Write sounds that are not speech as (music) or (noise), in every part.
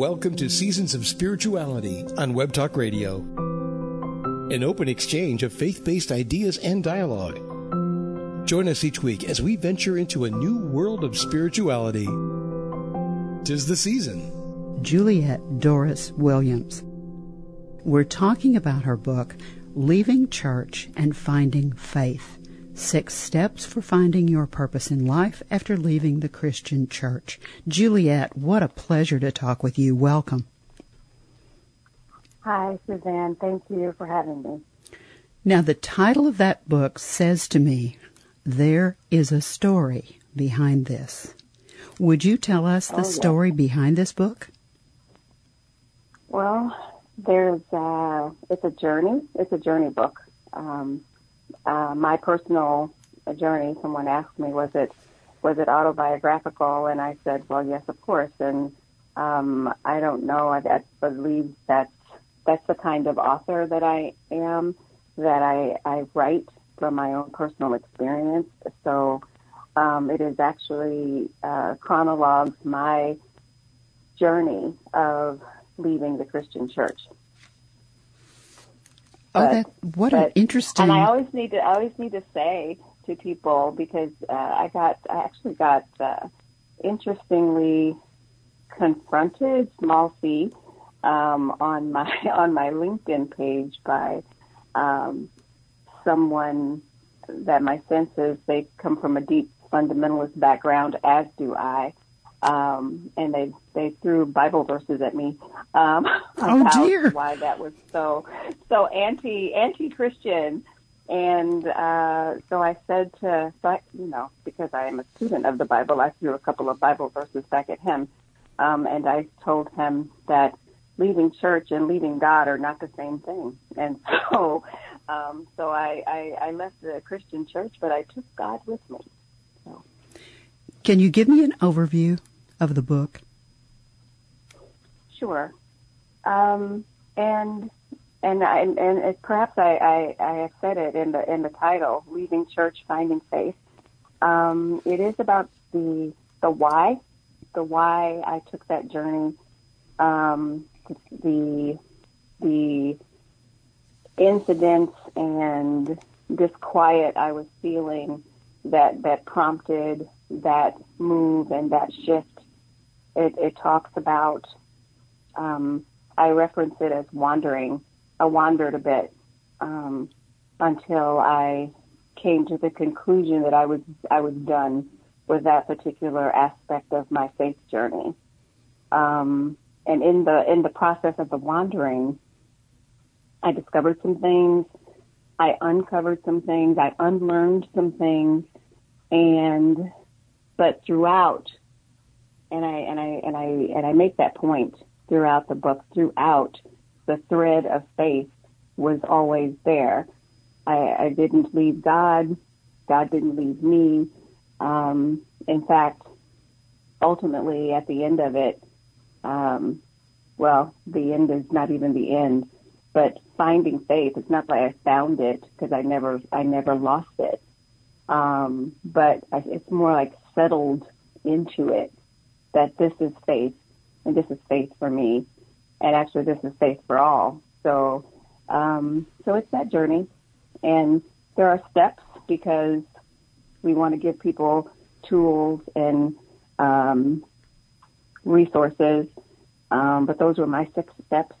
Welcome to Seasons of Spirituality on Web Talk Radio, an open exchange of faith based ideas and dialogue. Join us each week as we venture into a new world of spirituality. Tis the season. Juliet Dorris Williams. We're talking about her book, Leaving Church and Finding Faith. Six Steps for Finding Your Purpose in Life After Leaving the Christian Church. Juliet, what a pleasure to talk with you. Welcome. Hi, Suzanne. Thank you for having me. Now, the title of that book says to me, There is a story behind this. Would you tell us the oh, story behind this book? Well, there's uh, it's a journey. It's a journey book. Um, uh, my personal journey, someone asked me, was it was it autobiographical? And I said, well, yes, of course. And um, I don't know. I, I believe that's that's the kind of author that I am. That I I write from my own personal experience. So um, it is actually uh, chronologues my journey of leaving the Christian church. Oh, but, that what but, an interesting. And I always need to I always need to say to people because uh, I got I actually got uh, interestingly confronted small c um, on my (laughs) on my LinkedIn page by um, someone that my sense is they come from a deep fundamentalist background, as do I, um, and they they threw Bible verses at me um, oh, (laughs) about dear. why that was so so anti anti Christian. And uh, so I said to, so I, you know, because I am a student of the Bible, I threw a couple of Bible verses back at him, um, and I told him that leaving church and leaving God are not the same thing. And (laughs) so, um, so I, I, I left the Christian church, but I took God with me. So. Can you give me an overview of the book? Sure. Um, and and I, and perhaps I, I, I have said it in the in the title, "Leaving Church, Finding Faith." Um, it is about the the why, the why I took that journey, um, the the incidents and disquiet I was feeling that that prompted that move and that shift it, it talks about, um, I reference it as wandering. I wandered a bit um, until I came to the conclusion that I was I was done with that particular aspect of my faith journey. Um, and in the in the process of the wandering, I discovered some things. I uncovered some things. I unlearned some things, and but throughout and I and I and I and I make that point throughout the book. Throughout, the thread of faith was always there. I, I didn't leave God. God didn't leave me. Um, in fact, ultimately, at the end of it, um, well, the end is not even the end, but finding faith. It's not like I found it because I never, I never lost it. Um, but I, it's more like settled into it that this is faith and this is faith for me. And actually this is faith for all. So, um, so it's that journey and there are steps because we want to give people tools and, um, resources. Um, but those were my six steps.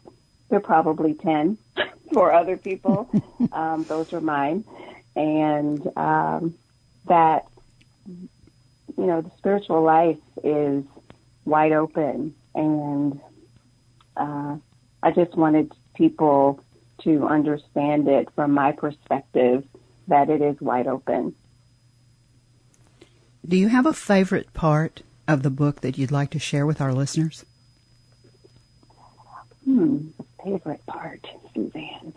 They're probably 10 (laughs) for other people. (laughs) um, those are mine. And, um, that, you know, the spiritual life is wide open. And uh, I just wanted people to understand it from my perspective that it is wide open. Do you have a favorite part of the book that you'd like to share with our listeners? Hmm, favorite part, Suzanne.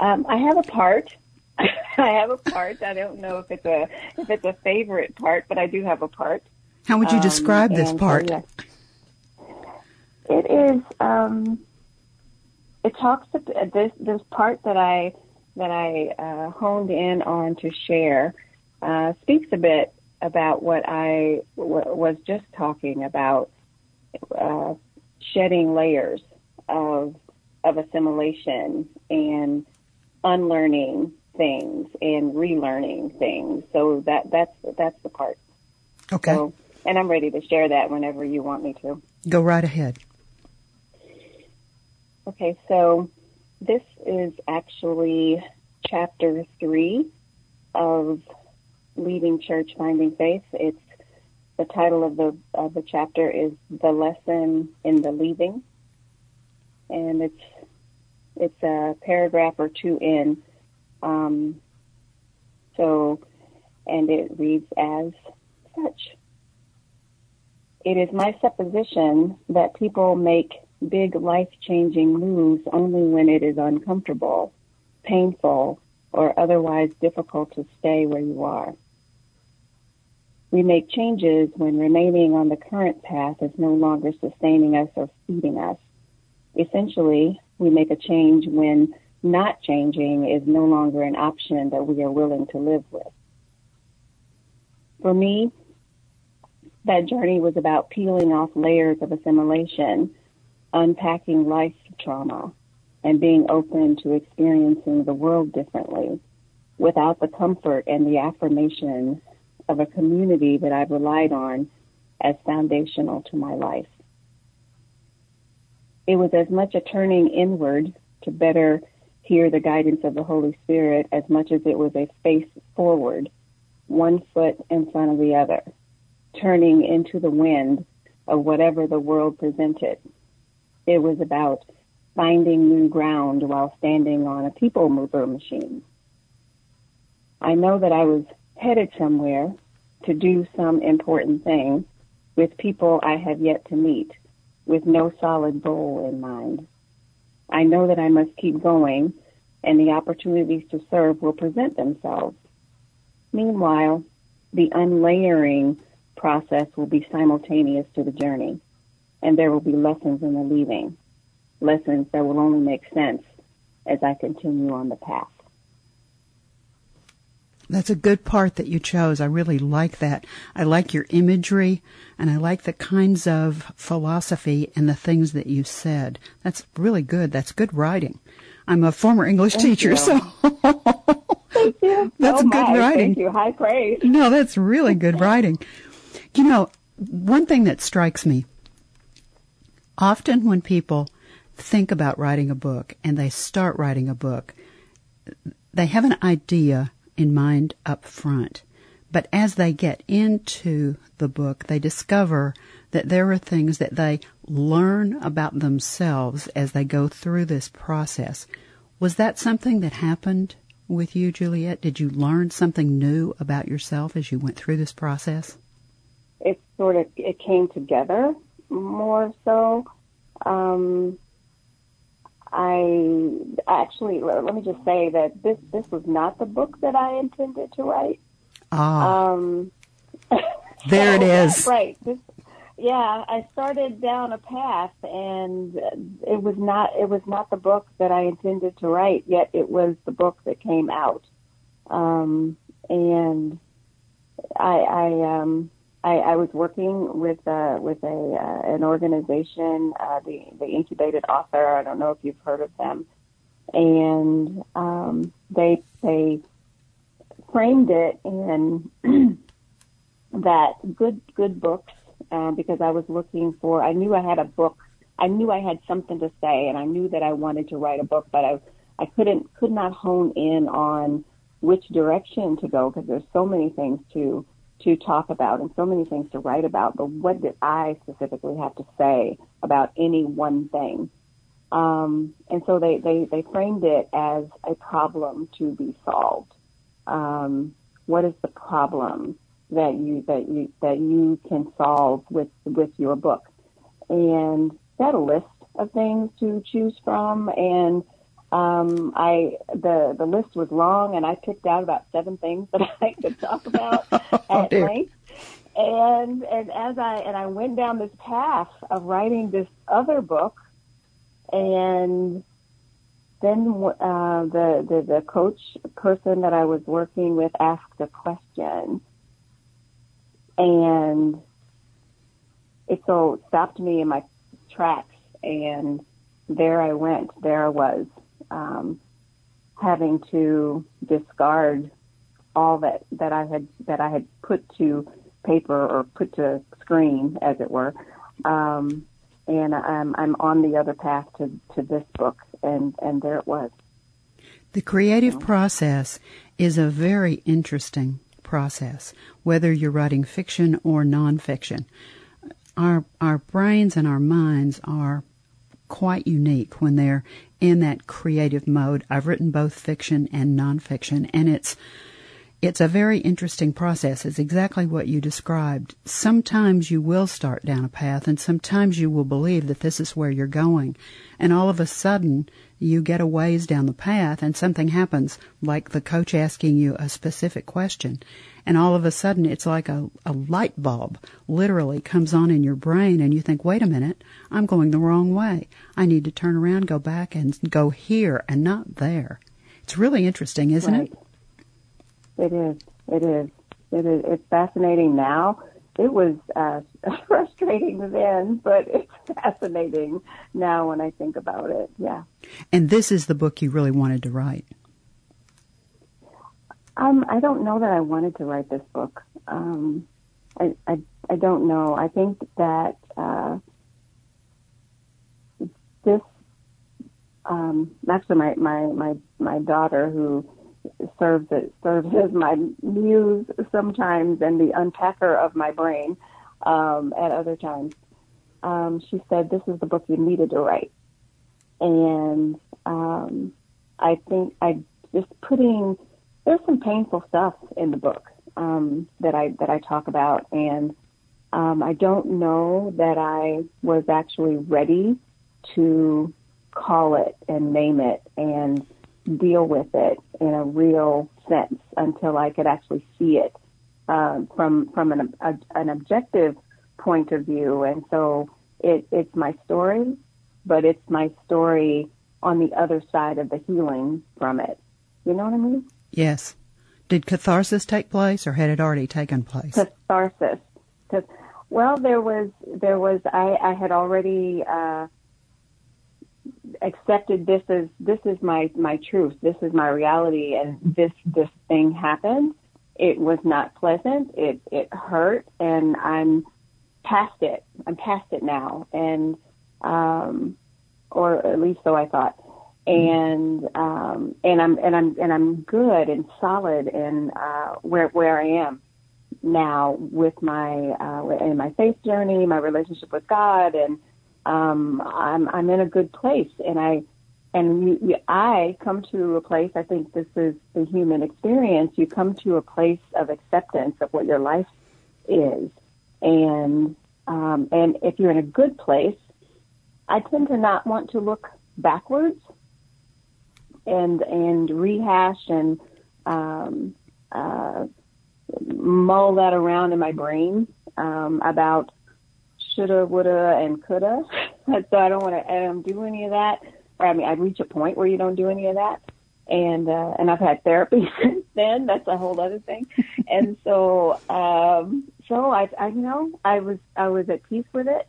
Um, I have a part. (laughs) I have a part. I don't know if it's a if it's a favorite part, but I do have a part. How would you describe um, this part? It is. Um, it talks about this this part that I that I uh, honed in on to share uh, speaks a bit about what I w- was just talking about, uh, shedding layers of of assimilation and unlearning things and relearning things. So that that's that's the part. Okay. So, and I'm ready to share that whenever you want me to. Go right ahead. Okay, so this is actually chapter three of Leaving Church, Finding Faith. It's the title of the of the chapter is the lesson in the leaving, and it's it's a paragraph or two in. Um, so, and it reads as such. It is my supposition that people make big life changing moves only when it is uncomfortable, painful, or otherwise difficult to stay where you are. We make changes when remaining on the current path is no longer sustaining us or feeding us. Essentially, we make a change when not changing is no longer an option that we are willing to live with. For me, that journey was about peeling off layers of assimilation, unpacking life trauma, and being open to experiencing the world differently without the comfort and the affirmation of a community that I've relied on as foundational to my life. It was as much a turning inward to better hear the guidance of the Holy Spirit as much as it was a face forward, one foot in front of the other, turning into the wind of whatever the world presented. It was about finding new ground while standing on a people mover machine. I know that I was headed somewhere to do some important thing with people I have yet to meet with no solid goal in mind. I know that I must keep going and the opportunities to serve will present themselves. Meanwhile, the unlayering process will be simultaneous to the journey and there will be lessons in the leaving, lessons that will only make sense as I continue on the path. That's a good part that you chose. I really like that. I like your imagery and I like the kinds of philosophy and the things that you said. That's really good. That's good writing. I'm a former English Thank teacher, you. so (laughs) Thank you. That's oh good my, writing. Thank you. High praise. no, that's really good writing. You know, one thing that strikes me often when people think about writing a book and they start writing a book, they have an idea in mind up front. But as they get into the book, they discover that there are things that they learn about themselves as they go through this process. Was that something that happened with you, Juliet? Did you learn something new about yourself as you went through this process? Sort of it came together more so. Um, I actually let let me just say that this this was not the book that I intended to write. Ah, Um, (laughs) there it (laughs) is. Right. This, yeah, I started down a path, and it was not it was not the book that I intended to write. Yet it was the book that came out, um, and I, I um, I, I was working with uh, with a uh, an organization, uh, the the Incubated Author. I don't know if you've heard of them, and um, they they framed it in (clears throat) that good good books uh, because I was looking for. I knew I had a book. I knew I had something to say, and I knew that I wanted to write a book, but I I couldn't could not hone in on which direction to go because there's so many things to to talk about and so many things to write about. But what did I specifically have to say about any one thing? Um, and so they, they, they framed it as a problem to be solved. Um, what is the problem that you that you that you can solve with with your book? And had a list of things to choose from, and um, I the the list was long, and I picked out about seven things that (laughs) I could talk about (laughs) Oh, at dear. length. And and as I and I went down this path of writing this other book, and then uh, the, the the coach person that I was working with asked a question, and it so stopped me in my tracks and there I went. There I was, um, having to discard all that that I had that I had put to paper or put to screen, as it were. Um, and I'm I'm on the other path to to this book, and and there it was. The creative process is a very interesting process, whether you're writing fiction or nonfiction. Our our brains and our minds are quite unique when they're in that creative mode. I've written both fiction and nonfiction, and it's it's a very interesting process. It's exactly what you described. Sometimes you will start down a path and sometimes you will believe that this is where you're going. And all of a sudden, you get a ways down the path and something happens, like the coach asking you a specific question. And all of a sudden, it's like a, a light bulb literally comes on in your brain and you think, wait a minute, I'm going the wrong way. I need to turn around, go back and go here and not there. It's really interesting, isn't right. it? It is. It is. It is. It's fascinating now. It was uh, (laughs) frustrating then, but it's (laughs) fascinating now when I think about it. Yeah. And this is the book you really wanted to write. Um, I don't know that I wanted to write this book. Um, I, I, I don't know. I think that uh, this um, actually my, my my my daughter who serves as, serves as my muse sometimes and the unpacker of my brain um, at other times. Um, she said, "This is the book you needed to write," and um, I think I just putting there's some painful stuff in the book um, that I that I talk about, and um, I don't know that I was actually ready to call it and name it and deal with it in a real sense until I could actually see it um, from from an a, an objective point of view. And so it, it's my story, but it's my story on the other side of the healing from it. You know what I mean? Yes. Did catharsis take place, or had it already taken place? Catharsis. Well, there was there was I I had already. Uh, accepted this as this is my my truth this is my reality and this this thing happened it was not pleasant it it hurt and i'm past it. I'm past it now and um or at least so i thought. And um and i'm and i'm and i'm good and solid and uh where where i am now with my uh in my faith journey my relationship with god and um, I'm I'm in a good place, and I and you, you, I come to a place. I think this is the human experience. You come to a place of acceptance of what your life is, and um, and if you're in a good place, I tend to not want to look backwards and and rehash and um, uh, mull that around in my brain um, about shoulda, woulda, and coulda. (laughs) so I don't want to do any of that. Or I mean, I reach a point where you don't do any of that. And uh, and I've had therapy (laughs) since then. That's a whole other thing. and so um, so I I you know I was I was at peace with it.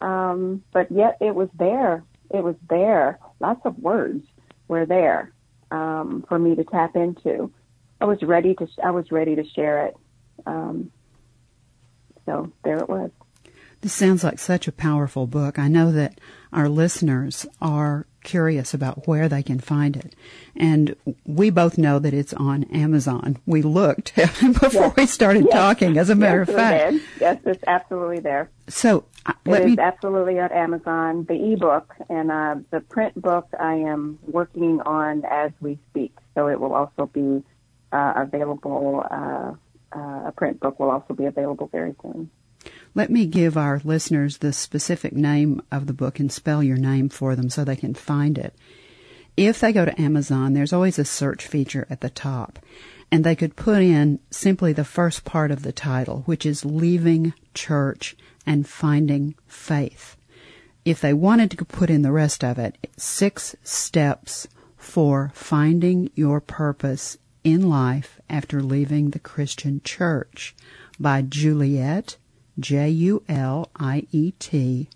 Um, but yet it was there. It was there. Lots of words were there um, for me to tap into. I was ready to I was ready to share it. Um, so there it was. This sounds like such a powerful book. I know that our listeners are curious about where they can find it. And we both know that it's on Amazon. We looked (laughs) before yes. we started yes. talking, as a matter yes, of fact. Yes, it's absolutely there. So uh, let it me... is absolutely on Amazon. The ebook and uh, the print book I am working on as we speak. So it will also be uh, available. Uh, uh, a print book will also be available very soon. Let me give our listeners the specific name of the book and spell your name for them so they can find it. If they go to Amazon, there's always a search feature at the top, and they could put in simply the first part of the title, which is Leaving Church and Finding Faith. If they wanted to put in the rest of it, six steps for finding your purpose in life after leaving the Christian church by Juliet J U L I E T,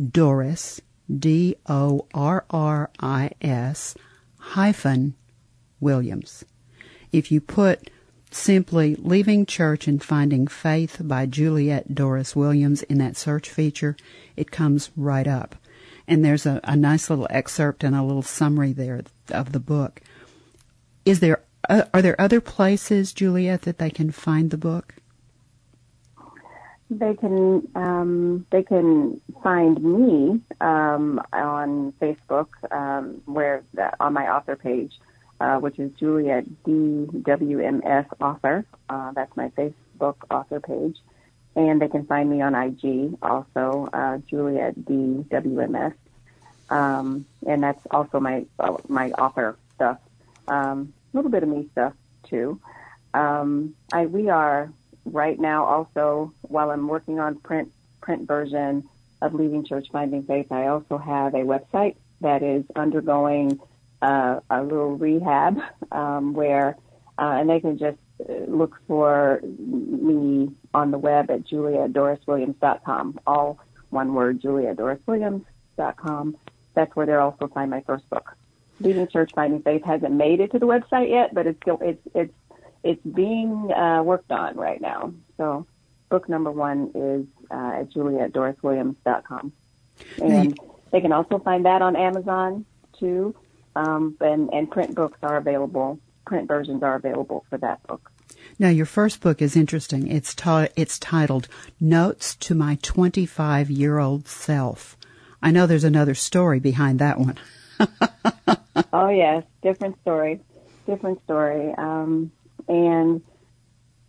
Dorris, D O R R I S hyphen Williams. If you put simply Leaving Church and Finding Faith by Juliet Dorris Williams in that search feature, it comes right up. And there's a, a nice little excerpt and a little summary there of the book. Is there uh, are there other places, Juliet, that they can find the book? They can um, they can find me um, on Facebook, um, where the, on my author page, uh, which is Juliet DWMS author. Uh, that's my Facebook author page, and they can find me on IG also, uh, Juliet DWMS, um, and that's also my uh, my author stuff. Um, a little bit of me stuff too. Um, I we are right now also while I'm working on print print version of Leaving Church Finding Faith, I also have a website that is undergoing uh, a little rehab um, where, uh, and they can just uh, look for me on the web at julietdoriswilliams.com. All one word, julietdoriswilliams.com. That's where they'll also find my first book. Leaving Church Finding Faith hasn't made it to the website yet, but it's still it's it's it's being uh, worked on right now. So book number one is uh, at julietdoriswilliams.com. And they can also find that on Amazon too. Um, and, and print books are available. Print versions are available for that book. Now, your first book is interesting. It's, ta- it's titled Notes to My 25 Year Old Self. I know there's another story behind that one. (laughs) oh, yes. Different story. Different story. Um, and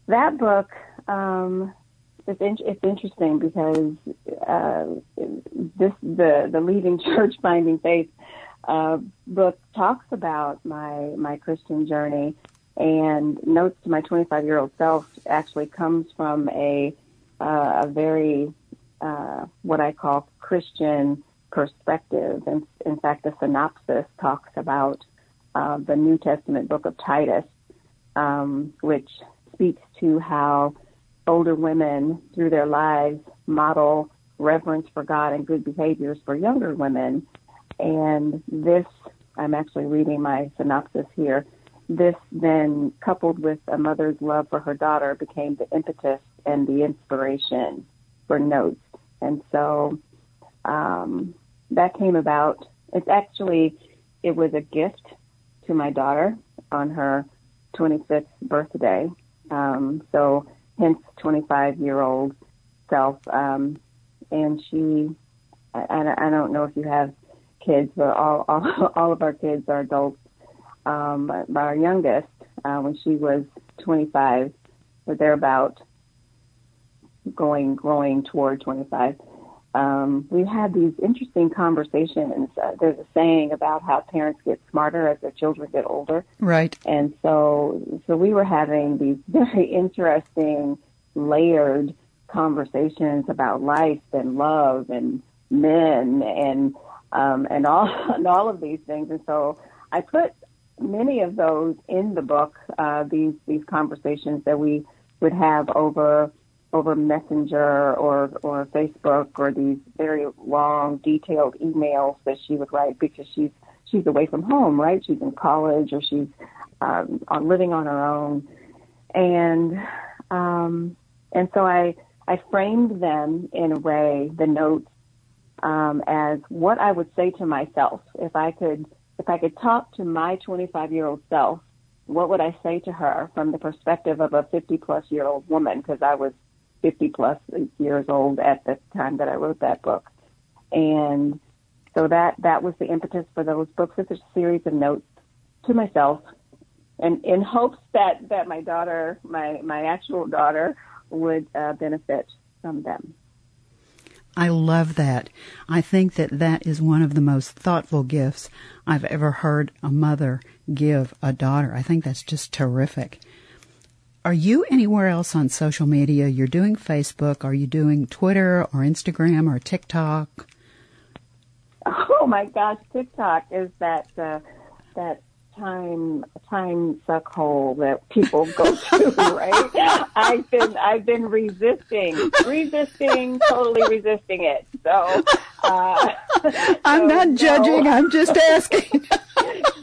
that book, um, it's, in, it's interesting because uh, this the the leaving (laughs) church finding faith uh, book talks about my my Christian journey and notes to my 25 year old self actually comes from a uh, a very uh, what I call Christian perspective. And in fact, the synopsis talks about uh, the New Testament book of Titus, um, which speaks to how older women through their lives model reverence for God and good behaviors for younger women. And this, I'm actually reading my synopsis here. This then, coupled with a mother's love for her daughter, became the impetus and the inspiration for notes. And so um, that came about. It's actually, it was a gift to my daughter on her 25th birthday. Um, so hence 25 year old self. Um, and she, I, I don't know if you have kids, but all, all, (laughs) all of our kids are adults. Um, but our youngest, uh, when she was 25, or thereabout, going, growing toward 25, um, we had these interesting conversations. Uh, there's a saying about how parents get smarter as their children get older. Right. And so, so we were having these (laughs) very interesting, layered conversations about life and love and men and um, and all (laughs) and all of these things. And so, I put many of those in the book. Uh, these these conversations that we would have over over Messenger or or Facebook or these very long, detailed emails that she would write because she's she's away from home, right? She's in college or she's um, on living on her own, and um, and so I I framed them in a way the notes um, as what I would say to myself if I could if I could talk to my 25 year old self. What would I say to her from the perspective of a 50 plus year old woman? Because I was 50 plus years old at the time that I wrote that book. And so that, that was the impetus for those books. It's a series of notes to myself and in hopes that, that my daughter, my, my actual daughter would uh, benefit from them. I love that. I think that that is one of the most thoughtful gifts I've ever heard a mother give a daughter. I think that's just terrific. Are you anywhere else on social media? You're doing Facebook. Are you doing Twitter or Instagram or TikTok? (laughs) Oh my gosh, TikTok is that uh, that time time suck hole that people go (laughs) to, right? I've been I've been resisting, resisting, totally resisting it. So uh, (laughs) I'm so, not judging. No. I'm just asking.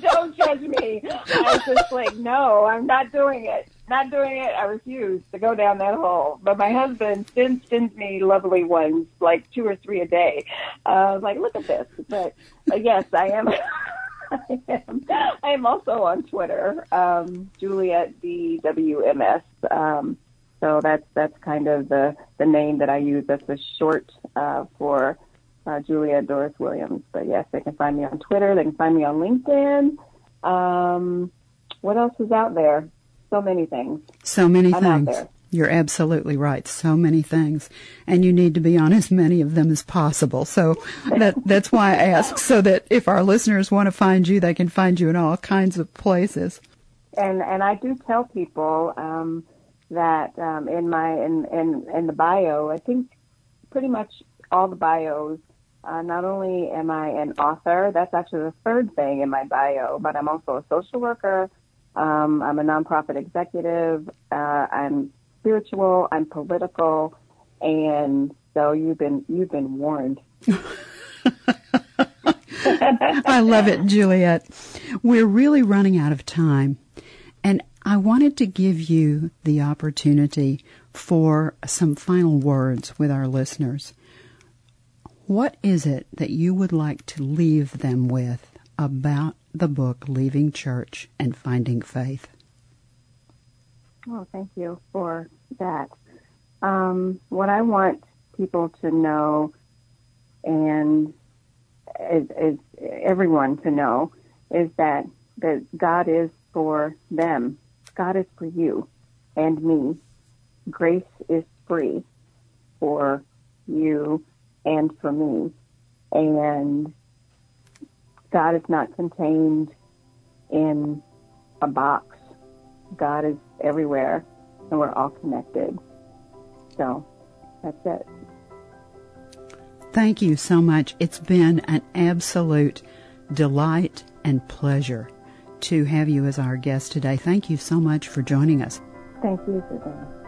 Don't judge me. I was just like, no, I'm not doing it. Not doing it. I refuse to go down that hole. But my husband sends, sends me lovely ones, like two or three a day. Uh, I was like, look at this. But uh, yes, I am. (laughs) I am. I am also on Twitter, um, Juliet DWMS. Um, so that's that's kind of the the name that I use. That's a short uh, for uh, Juliet Dorris Williams. But yes, they can find me on Twitter. They can find me on LinkedIn. Um, what else is out there? So many things. So many I'm things. You're absolutely right. So many things. And you need to be on as many of them as possible. So that, that's why I ask so that if our listeners want to find you, they can find you in all kinds of places. And, and I do tell people, um, that, um, in my, in, in, in the bio, I think pretty much all the bios, uh, not only am I an author, that's actually the third thing in my bio, but I'm also a social worker. Um, I'm a nonprofit executive. Uh, I'm spiritual, I'm political, and so you've been you've been warned. (laughs) I love it, Juliet. We're really running out of time, and I wanted to give you the opportunity for some final words with our listeners. What is it that you would like to leave them with about the book Leaving Church and Finding Faith? Oh, thank you for that. Um, what I want people to know, and is, is everyone to know, is that that God is for them. God is for you and me. Grace is free for you and for me. And God is not contained in a box. God is everywhere and we're all connected. So that's it. Thank you so much. It's been an absolute delight and pleasure to have you as our guest today. Thank you so much for joining us. Thank you, Susanna.